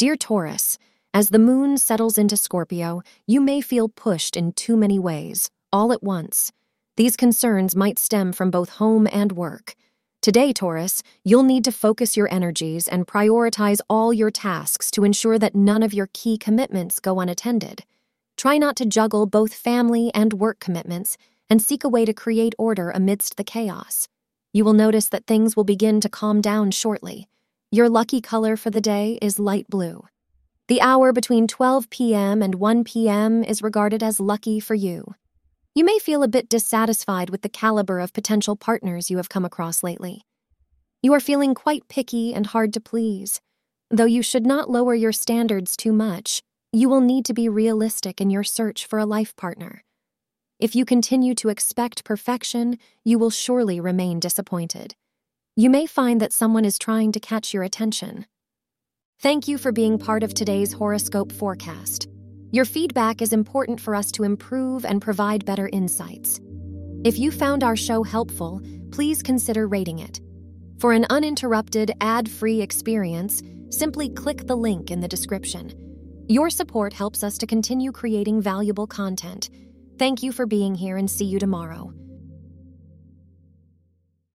Dear Taurus, as the moon settles into Scorpio, you may feel pushed in too many ways, all at once. These concerns might stem from both home and work. Today, Taurus, you'll need to focus your energies and prioritize all your tasks to ensure that none of your key commitments go unattended. Try not to juggle both family and work commitments and seek a way to create order amidst the chaos. You will notice that things will begin to calm down shortly. Your lucky color for the day is light blue. The hour between 12 p.m. and 1 p.m. is regarded as lucky for you. You may feel a bit dissatisfied with the caliber of potential partners you have come across lately. You are feeling quite picky and hard to please. Though you should not lower your standards too much, you will need to be realistic in your search for a life partner. If you continue to expect perfection, you will surely remain disappointed. You may find that someone is trying to catch your attention, Thank you for being part of today's horoscope forecast. Your feedback is important for us to improve and provide better insights. If you found our show helpful, please consider rating it. For an uninterrupted, ad free experience, simply click the link in the description. Your support helps us to continue creating valuable content. Thank you for being here and see you tomorrow.